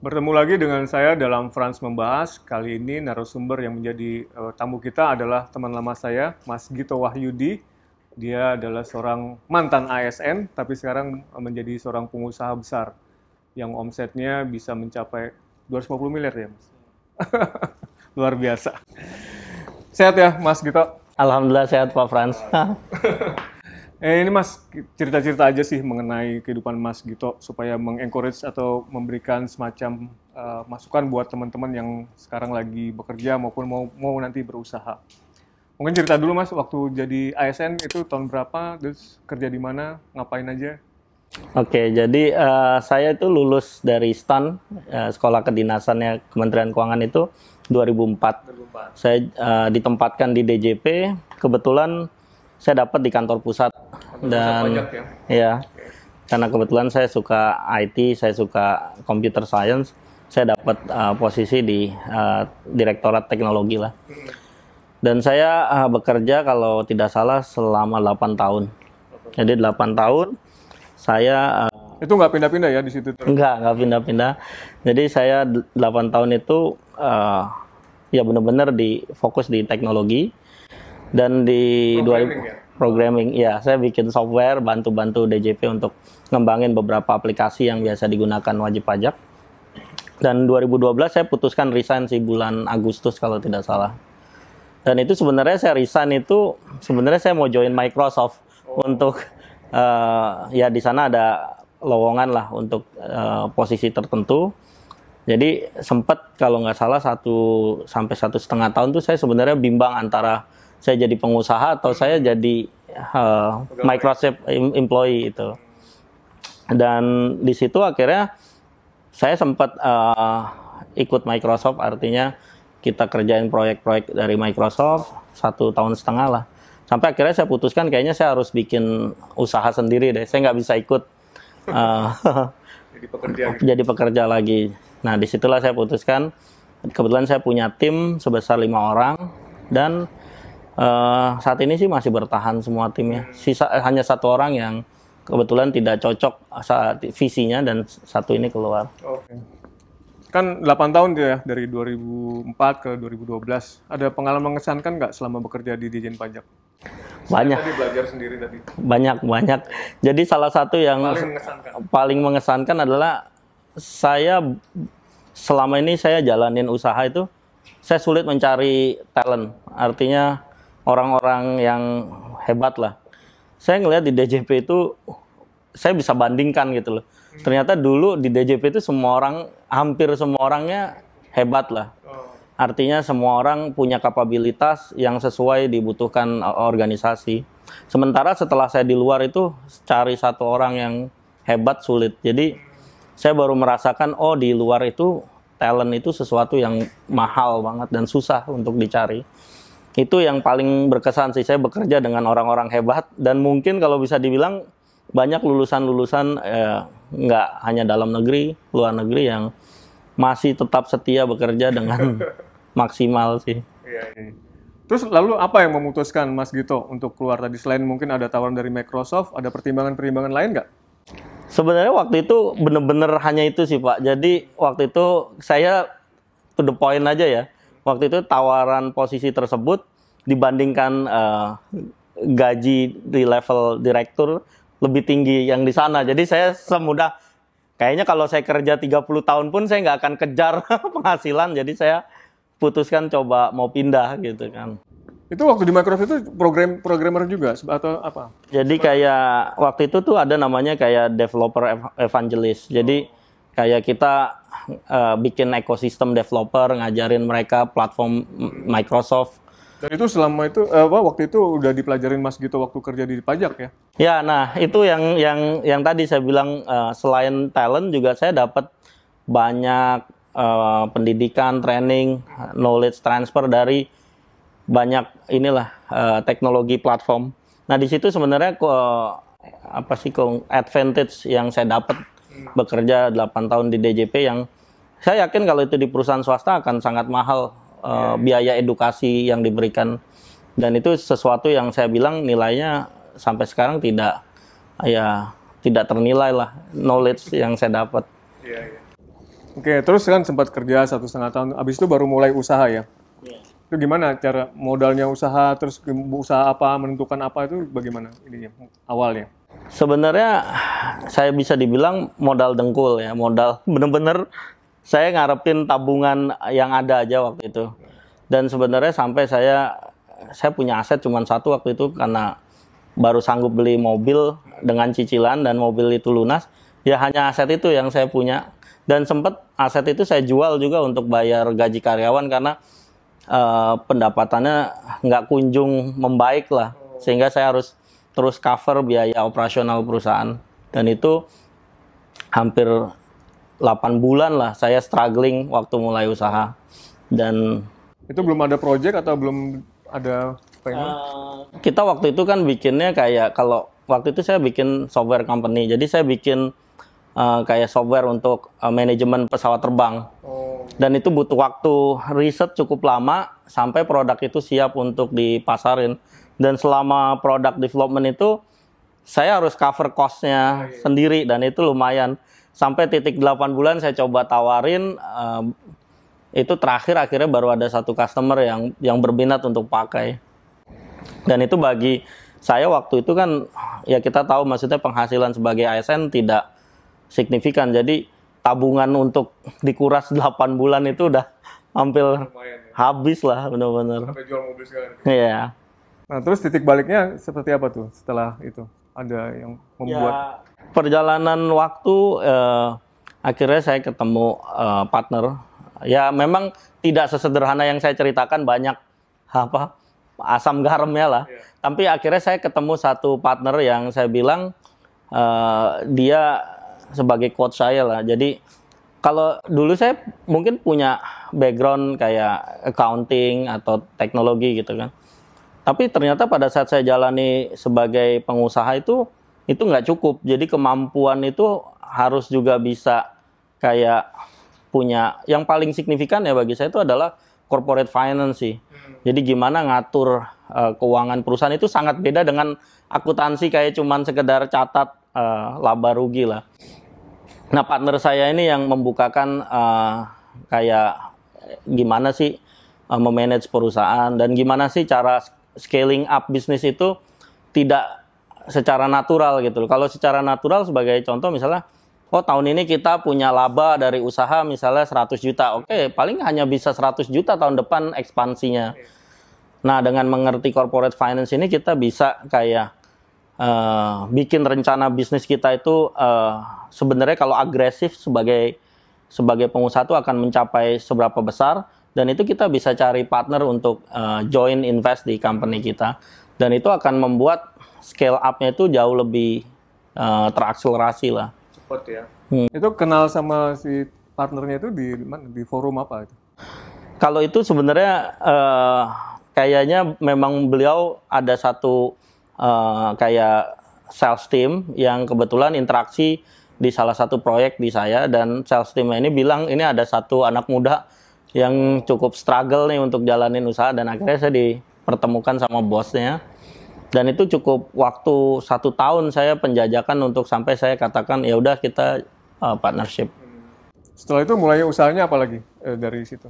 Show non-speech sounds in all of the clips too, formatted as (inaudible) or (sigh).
Bertemu lagi dengan saya dalam Frans Membahas. Kali ini narasumber yang menjadi uh, tamu kita adalah teman lama saya, Mas Gito Wahyudi. Dia adalah seorang mantan ASN, tapi sekarang menjadi seorang pengusaha besar yang omsetnya bisa mencapai 250 miliar ya, Mas. (laughs) Luar biasa. Sehat ya, Mas Gito? Alhamdulillah sehat, Pak Frans. (laughs) Eh ini Mas cerita-cerita aja sih mengenai kehidupan Mas Gito supaya mengencourage atau memberikan semacam uh, masukan buat teman-teman yang sekarang lagi bekerja maupun mau mau nanti berusaha. Mungkin cerita dulu Mas waktu jadi ASN itu tahun berapa, terus kerja di mana, ngapain aja? Oke, jadi uh, saya itu lulus dari STAN, uh, Sekolah Kedinasannya Kementerian Keuangan itu 2004. 2004. Saya uh, ditempatkan di DJP, kebetulan saya dapat di kantor pusat dan pusat ya, ya karena kebetulan saya suka IT, saya suka computer science, saya dapat uh, posisi di uh, direktorat teknologi lah. Dan saya uh, bekerja kalau tidak salah selama 8 tahun. Jadi 8 tahun saya uh, itu nggak pindah-pindah ya di situ? Enggak, nggak pindah-pindah. Jadi saya 8 tahun itu uh, ya benar-benar di fokus di teknologi dan di programming, 2000 ya? Programming. Ya saya bikin software bantu-bantu DJP untuk ngembangin beberapa aplikasi yang biasa digunakan wajib pajak. Dan 2012 saya putuskan resign sih bulan Agustus kalau tidak salah. Dan itu sebenarnya saya resign itu sebenarnya saya mau join Microsoft oh. untuk uh, ya di sana ada lowongan lah untuk uh, posisi tertentu. Jadi sempat kalau nggak salah satu sampai satu setengah tahun tuh saya sebenarnya bimbang antara saya jadi pengusaha atau saya jadi uh, Microsoft employee itu. Dan di situ akhirnya saya sempat uh, ikut Microsoft, artinya kita kerjain proyek-proyek dari Microsoft satu tahun setengah lah. Sampai akhirnya saya putuskan kayaknya saya harus bikin usaha sendiri deh. Saya nggak bisa ikut uh, jadi, pekerja gitu. jadi pekerja lagi. Nah di situlah saya putuskan. Kebetulan saya punya tim sebesar lima orang dan Uh, saat ini sih masih bertahan semua timnya. Sisa eh, hanya satu orang yang kebetulan tidak cocok saat visinya dan satu ini keluar. Oke. Kan 8 tahun ya dari 2004 ke 2012. Ada pengalaman mengesankan nggak selama bekerja di Dijen Pajak? Banyak. tadi belajar sendiri tadi. Banyak banyak. Jadi salah satu yang paling mengesankan, paling mengesankan adalah saya selama ini saya jalanin usaha itu saya sulit mencari talent. Artinya orang-orang yang hebat lah. Saya ngelihat di DJP itu saya bisa bandingkan gitu loh. Ternyata dulu di DJP itu semua orang hampir semua orangnya hebat lah. Artinya semua orang punya kapabilitas yang sesuai dibutuhkan organisasi. Sementara setelah saya di luar itu cari satu orang yang hebat sulit. Jadi saya baru merasakan oh di luar itu talent itu sesuatu yang mahal banget dan susah untuk dicari itu yang paling berkesan sih saya bekerja dengan orang-orang hebat dan mungkin kalau bisa dibilang banyak lulusan-lulusan eh, nggak hanya dalam negeri luar negeri yang masih tetap setia bekerja dengan (laughs) maksimal sih. Iya, iya. Terus lalu apa yang memutuskan Mas Gito untuk keluar tadi selain mungkin ada tawaran dari Microsoft, ada pertimbangan-pertimbangan lain nggak? Sebenarnya waktu itu bener-bener hanya itu sih Pak. Jadi waktu itu saya to the point aja ya waktu itu tawaran posisi tersebut dibandingkan uh, gaji di level direktur lebih tinggi yang di sana. Jadi saya semudah kayaknya kalau saya kerja 30 tahun pun saya nggak akan kejar (laughs) penghasilan. Jadi saya putuskan coba mau pindah gitu kan. Itu waktu di Microsoft itu program programmer juga atau apa? Jadi kayak waktu itu tuh ada namanya kayak developer evangelist. Jadi kayak kita uh, bikin ekosistem developer, ngajarin mereka platform Microsoft. Dan itu selama itu uh, apa waktu itu udah dipelajarin Mas gitu waktu kerja di pajak ya? Ya, nah itu yang yang yang tadi saya bilang uh, selain talent juga saya dapat banyak uh, pendidikan, training, knowledge transfer dari banyak inilah uh, teknologi platform. Nah di situ sebenarnya uh, apa sih kok advantage yang saya dapat bekerja 8 tahun di DJP yang saya yakin kalau itu di perusahaan swasta akan sangat mahal uh, biaya edukasi yang diberikan dan itu sesuatu yang saya bilang nilainya sampai sekarang tidak ya tidak ternilai lah knowledge yang saya dapat. Iya, iya. Oke, terus kan sempat kerja satu setengah tahun, abis itu baru mulai usaha ya? Iya. Itu gimana cara modalnya usaha, terus usaha apa, menentukan apa itu bagaimana ininya awalnya? Sebenarnya saya bisa dibilang modal dengkul ya, modal (laughs) bener-bener saya ngarepin tabungan yang ada aja waktu itu. Dan sebenarnya sampai saya saya punya aset cuma satu waktu itu karena baru sanggup beli mobil dengan cicilan dan mobil itu lunas. Ya hanya aset itu yang saya punya dan sempat aset itu saya jual juga untuk bayar gaji karyawan karena eh, pendapatannya nggak kunjung membaik lah sehingga saya harus terus cover biaya operasional perusahaan. Dan itu hampir 8 bulan lah saya struggling waktu mulai usaha. Dan Itu belum ada project atau belum ada pengen? kita waktu itu kan bikinnya kayak kalau waktu itu saya bikin software company. Jadi saya bikin eh, kayak software untuk eh, manajemen pesawat terbang. Oh, dan itu butuh waktu. Riset cukup lama sampai produk itu siap untuk dipasarin dan selama produk development itu saya harus cover cost-nya sendiri dan itu lumayan sampai titik 8 bulan saya coba tawarin eh, itu terakhir akhirnya baru ada satu customer yang yang berminat untuk pakai dan itu bagi saya waktu itu kan ya kita tahu maksudnya penghasilan sebagai ASN tidak signifikan jadi tabungan untuk dikuras 8 bulan itu udah hampir lumayan ya. habis lah benar-benar Sampai jual mobil sekalian. Iya. Nah, terus titik baliknya seperti apa tuh setelah itu? Ada yang membuat Ya, perjalanan waktu eh, akhirnya saya ketemu eh, partner. Ya memang tidak sesederhana yang saya ceritakan banyak apa asam garamnya lah. Tapi akhirnya saya ketemu satu partner yang saya bilang eh, dia sebagai coach saya lah. Jadi kalau dulu saya mungkin punya background kayak accounting atau teknologi gitu kan. Tapi ternyata pada saat saya jalani sebagai pengusaha itu itu nggak cukup. Jadi kemampuan itu harus juga bisa kayak punya yang paling signifikan ya bagi saya itu adalah corporate finance sih. Jadi gimana ngatur eh, keuangan perusahaan itu sangat beda dengan akuntansi kayak cuman sekedar catat eh, laba rugi lah. Nah, partner saya ini yang membukakan eh, kayak gimana sih memanage perusahaan dan gimana sih cara scaling up bisnis itu tidak secara natural gitu loh. Kalau secara natural sebagai contoh misalnya oh tahun ini kita punya laba dari usaha misalnya 100 juta. Oke, paling hanya bisa 100 juta tahun depan ekspansinya. Nah, dengan mengerti corporate finance ini kita bisa kayak eh, bikin rencana bisnis kita itu eh, sebenarnya kalau agresif sebagai sebagai pengusaha itu akan mencapai seberapa besar dan itu kita bisa cari partner untuk eh, join invest di company kita dan itu akan membuat scale up-nya itu jauh lebih eh, terakselerasi lah. cepet ya. Itu kenal sama si partnernya itu di mana? Di forum apa itu? Kalau itu sebenarnya eh, kayaknya memang beliau ada satu eh, kayak sales team yang kebetulan interaksi di salah satu proyek di saya dan sales team ini bilang ini ada satu anak muda yang cukup struggle nih untuk jalanin usaha dan akhirnya saya dipertemukan sama bosnya dan itu cukup waktu satu tahun saya penjajakan untuk sampai saya katakan ya udah kita eh, partnership. Setelah itu mulai usahanya apa lagi eh, dari situ?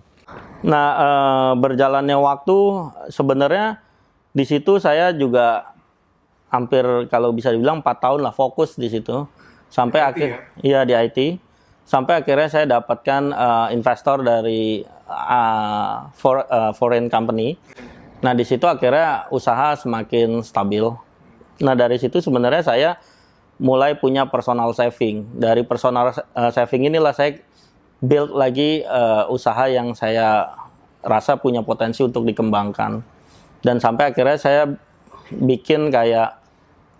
Nah, eh, berjalannya waktu sebenarnya di situ saya juga hampir kalau bisa dibilang 4 tahun lah fokus di situ. Sampai akhir iya di IT. Sampai akhirnya saya dapatkan eh, investor dari eh, for- eh, foreign company. Nah, di situ akhirnya usaha semakin stabil. Nah, dari situ sebenarnya saya mulai punya personal saving. Dari personal eh, saving inilah saya build lagi eh, usaha yang saya rasa punya potensi untuk dikembangkan. Dan sampai akhirnya saya bikin kayak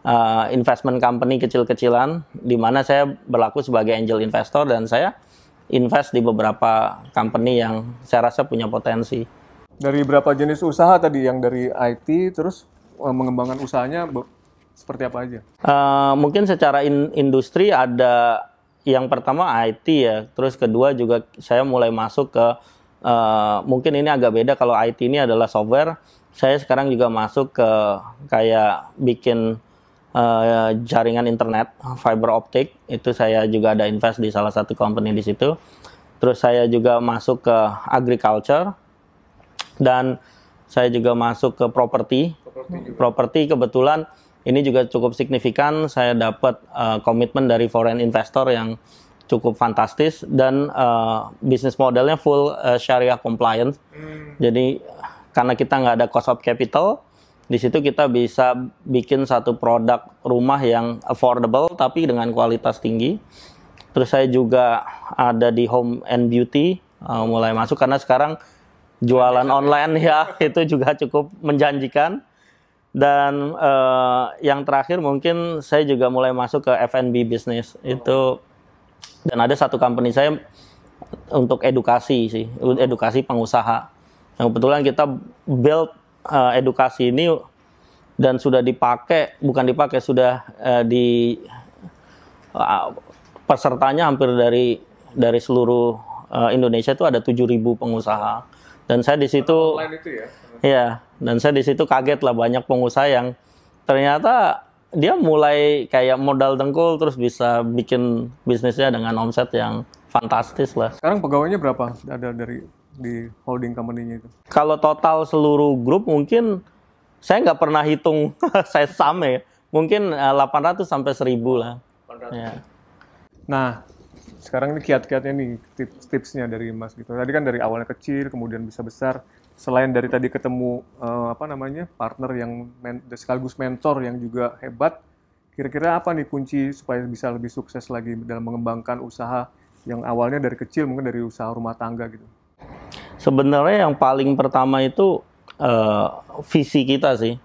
eh, investment company kecil-kecilan di mana saya berlaku sebagai angel investor dan saya invest di beberapa company yang saya rasa punya potensi. Dari berapa jenis usaha tadi yang dari IT terus eh, mengembangkan usahanya seperti apa aja? Eh, mungkin secara in- industri ada yang pertama IT ya, terus kedua juga saya mulai masuk ke eh, mungkin ini agak beda kalau IT ini adalah software. Saya sekarang juga masuk ke kayak bikin eh, jaringan internet fiber optik itu saya juga ada invest di salah satu company di situ. Terus saya juga masuk ke agriculture dan saya juga masuk ke properti. Properti kebetulan ini juga cukup signifikan. Saya dapat uh, komitmen dari foreign investor yang cukup fantastis dan uh, bisnis modelnya full uh, syariah compliance. Hmm. Jadi karena kita nggak ada cost of capital, di situ kita bisa bikin satu produk rumah yang affordable tapi dengan kualitas tinggi Terus saya juga ada di home and beauty uh, mulai masuk karena sekarang jualan online ya (laughs) itu juga cukup menjanjikan. Dan uh, yang terakhir mungkin saya juga mulai masuk ke F&B bisnis itu dan ada satu company saya untuk edukasi sih, edukasi pengusaha. Yang kebetulan kita build uh, edukasi ini dan sudah dipakai, bukan dipakai, sudah uh, di uh, pesertanya hampir dari dari seluruh uh, Indonesia itu ada 7.000 pengusaha. Dan saya di situ itu ya. Iya, dan saya di situ kaget lah banyak pengusaha yang ternyata dia mulai kayak modal dengkul terus bisa bikin bisnisnya dengan omset yang fantastis lah. Sekarang pegawainya berapa ada dari di holding company-nya itu? Kalau total seluruh grup mungkin saya nggak pernah hitung (laughs) saya sama ya. Mungkin 800 eh, sampai 1000 lah. 800. Ya. Nah, sekarang ini kiat-kiatnya nih, tips-tipsnya dari Mas gitu. Tadi kan dari awalnya kecil, kemudian bisa besar. Selain dari tadi ketemu uh, apa namanya partner yang men sekaligus mentor yang juga hebat, kira-kira apa nih kunci supaya bisa lebih sukses lagi dalam mengembangkan usaha yang awalnya dari kecil mungkin dari usaha rumah tangga gitu? Sebenarnya yang paling pertama itu uh, visi kita sih.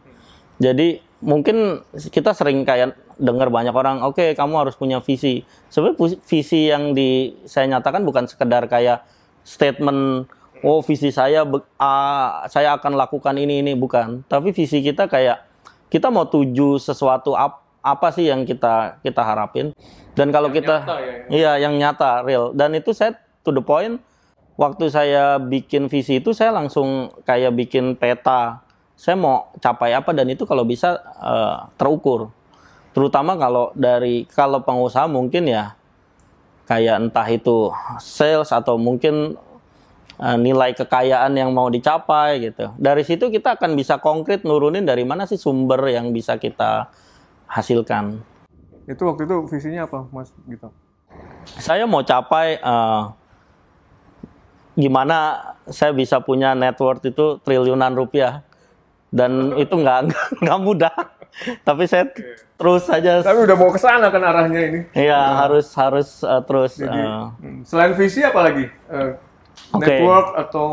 Jadi mungkin kita sering kayak dengar banyak orang, oke okay, kamu harus punya visi. Sebenarnya visi yang di saya nyatakan bukan sekedar kayak statement, oh visi saya uh, saya akan lakukan ini ini bukan. Tapi visi kita kayak kita mau tuju sesuatu ap, apa sih yang kita kita harapin. Dan kalau yang kita, nyata ya, iya yang nyata real. Dan itu saya to the point. Waktu saya bikin visi itu saya langsung kayak bikin peta. Saya mau capai apa dan itu kalau bisa uh, terukur terutama kalau dari kalau pengusaha mungkin ya kayak entah itu sales atau mungkin uh, nilai kekayaan yang mau dicapai gitu. Dari situ kita akan bisa konkret nurunin dari mana sih sumber yang bisa kita hasilkan. Itu waktu itu visinya apa, Mas gitu? Saya mau capai uh, gimana saya bisa punya net worth itu triliunan rupiah dan itu nggak (laughs) nggak mudah tapi saya terus saja. Tapi udah mau ke sana kan arahnya ini. Iya, nah. harus harus uh, terus. Jadi, uh, selain visi apa lagi? Uh, okay. Network atau?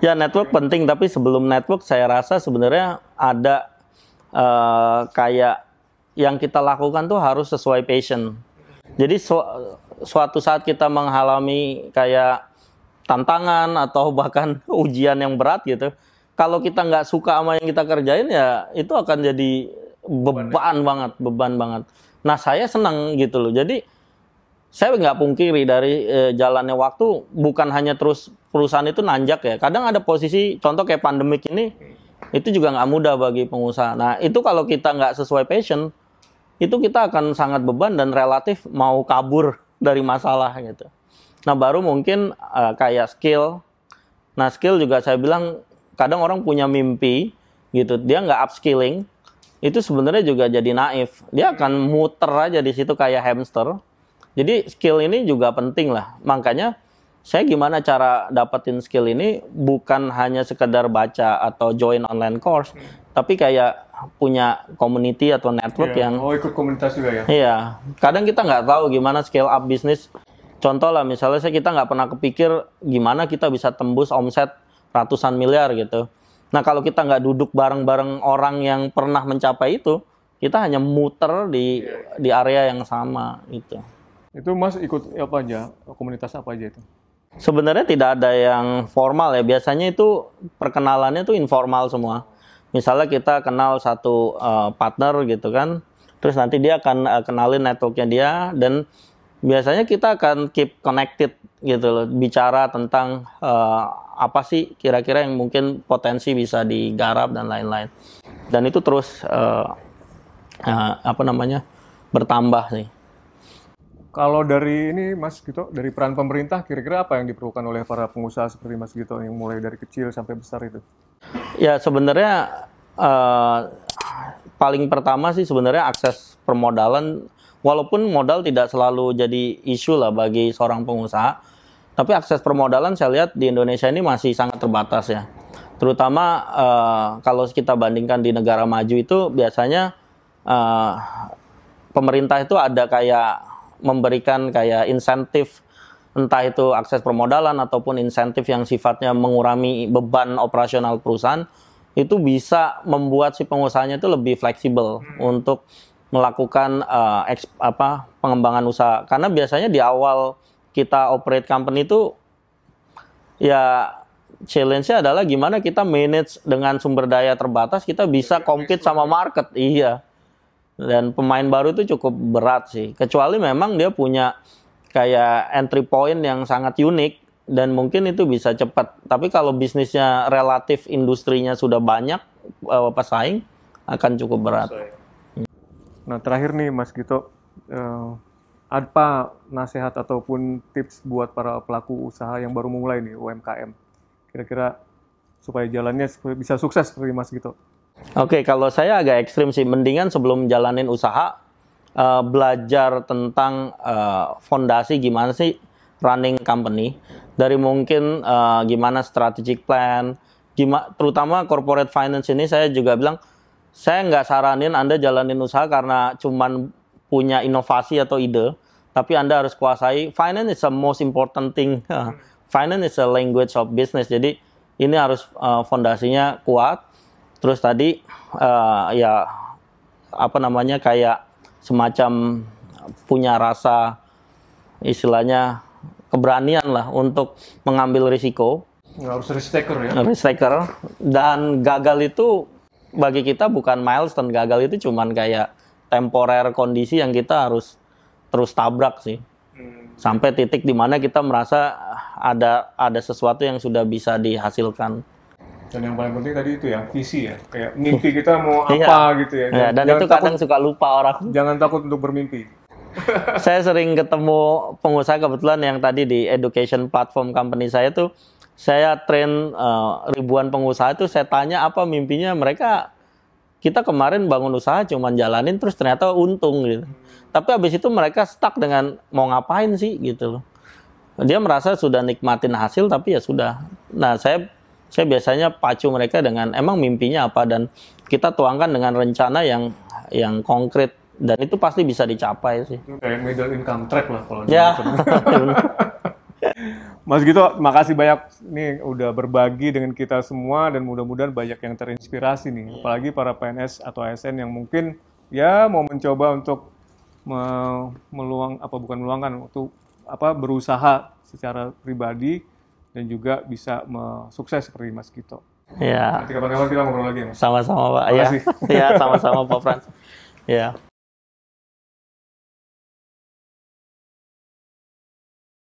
Ya network penting, tapi sebelum network saya rasa sebenarnya ada uh, kayak yang kita lakukan tuh harus sesuai passion. Jadi su suatu saat kita mengalami kayak tantangan atau bahkan (laughs) ujian yang berat gitu, kalau kita nggak suka sama yang kita kerjain ya itu akan jadi beban, beban banget, beban banget. Nah saya senang gitu loh. Jadi saya nggak pungkiri dari e, jalannya waktu bukan hanya terus perusahaan itu nanjak ya. Kadang ada posisi contoh kayak pandemik ini itu juga nggak mudah bagi pengusaha. Nah itu kalau kita nggak sesuai passion itu kita akan sangat beban dan relatif mau kabur (laughs) dari masalah gitu. Nah baru mungkin e, kayak skill. Nah skill juga saya bilang kadang orang punya mimpi gitu dia nggak upskilling itu sebenarnya juga jadi naif. Dia akan muter aja di situ kayak hamster. Jadi skill ini juga penting lah. Makanya saya gimana cara dapetin skill ini bukan hanya sekedar baca atau join online course tapi kayak punya community atau network yeah. yang oh ikut komunitas juga ya? Iya. Kadang kita nggak tahu gimana scale up bisnis contoh lah misalnya saya kita nggak pernah kepikir gimana kita bisa tembus omset ratusan miliar gitu. Nah kalau kita nggak duduk bareng-bareng orang yang pernah mencapai itu, kita hanya muter di di area yang sama itu. Itu Mas ikut apa aja? Komunitas apa aja itu? Sebenarnya tidak ada yang formal ya. Biasanya itu perkenalannya itu informal semua. Misalnya kita kenal satu uh, partner gitu kan, terus nanti dia akan uh, kenalin networknya dia dan biasanya kita akan keep connected gitu loh, bicara tentang uh, apa sih kira-kira yang mungkin potensi bisa digarap dan lain-lain. Dan itu terus uh, uh, apa namanya bertambah sih. Kalau dari ini Mas Gito, dari peran pemerintah kira-kira apa yang diperlukan oleh para pengusaha seperti Mas Gito yang mulai dari kecil sampai besar itu? Ya sebenarnya uh, paling pertama sih sebenarnya akses permodalan walaupun modal tidak selalu jadi isu lah bagi seorang pengusaha, tapi akses permodalan saya lihat di Indonesia ini masih sangat terbatas ya. Terutama uh, kalau kita bandingkan di negara maju itu biasanya uh, pemerintah itu ada kayak memberikan kayak insentif entah itu akses permodalan ataupun insentif yang sifatnya mengurangi beban operasional perusahaan itu bisa membuat si pengusahanya itu lebih fleksibel hmm. untuk melakukan uh, eks, apa pengembangan usaha. Karena biasanya di awal kita operate company itu ya challenge-nya adalah gimana kita manage dengan sumber daya terbatas kita bisa compete sama market. Iya. Dan pemain baru itu cukup berat sih. Kecuali memang dia punya kayak entry point yang sangat unik dan mungkin itu bisa cepat. Tapi kalau bisnisnya relatif industrinya sudah banyak uh, pesaing akan cukup berat nah terakhir nih Mas Gito uh, apa nasihat ataupun tips buat para pelaku usaha yang baru mulai nih UMKM kira-kira supaya jalannya bisa sukses seperti Mas Gito Oke, kalau saya agak ekstrim sih. Mendingan sebelum jalanin usaha, uh, belajar tentang uh, fondasi gimana sih running company. Dari mungkin uh, gimana strategic plan, gimana, terutama corporate finance ini saya juga bilang, saya nggak saranin Anda jalanin usaha karena cuman punya inovasi atau ide, tapi Anda harus kuasai. Finance is the most important thing. (laughs) finance is a language of business. Jadi ini harus uh, fondasinya kuat Terus tadi uh, ya apa namanya kayak semacam punya rasa istilahnya keberanian lah untuk mengambil risiko. Harus risk taker ya. Risk taker dan gagal itu bagi kita bukan milestone gagal itu cuman kayak temporer kondisi yang kita harus terus tabrak sih. Hmm. Sampai titik di mana kita merasa ada ada sesuatu yang sudah bisa dihasilkan. Dan yang paling penting tadi itu ya visi ya, kayak mimpi kita mau (laughs) iya. apa gitu ya. ya dan itu kadang suka lupa orang. (laughs) Jangan takut untuk bermimpi. saya sering ketemu pengusaha kebetulan yang tadi di education platform company saya tuh saya train uh, ribuan pengusaha itu saya tanya apa mimpinya mereka kita kemarin bangun usaha cuman jalanin terus ternyata untung gitu. Tapi habis itu mereka stuck dengan mau ngapain sih gitu loh. Dia merasa sudah nikmatin hasil tapi ya sudah. Nah, saya saya biasanya pacu mereka dengan emang mimpinya apa dan kita tuangkan dengan rencana yang yang konkret dan itu pasti bisa dicapai sih. Kayak middle income track lah kalau ya. (laughs) Mas Gito, makasih banyak nih udah berbagi dengan kita semua dan mudah-mudahan banyak yang terinspirasi nih, yeah. apalagi para PNS atau ASN yang mungkin ya mau mencoba untuk me meluang apa bukan meluangkan untuk apa berusaha secara pribadi dan juga bisa sukses seperti Mas Gito. Ya. Nanti kapan-kapan kita ngobrol lagi, Mas. Sama-sama, Pak. Ya. Ya, sama-sama Pak Frans. Ya.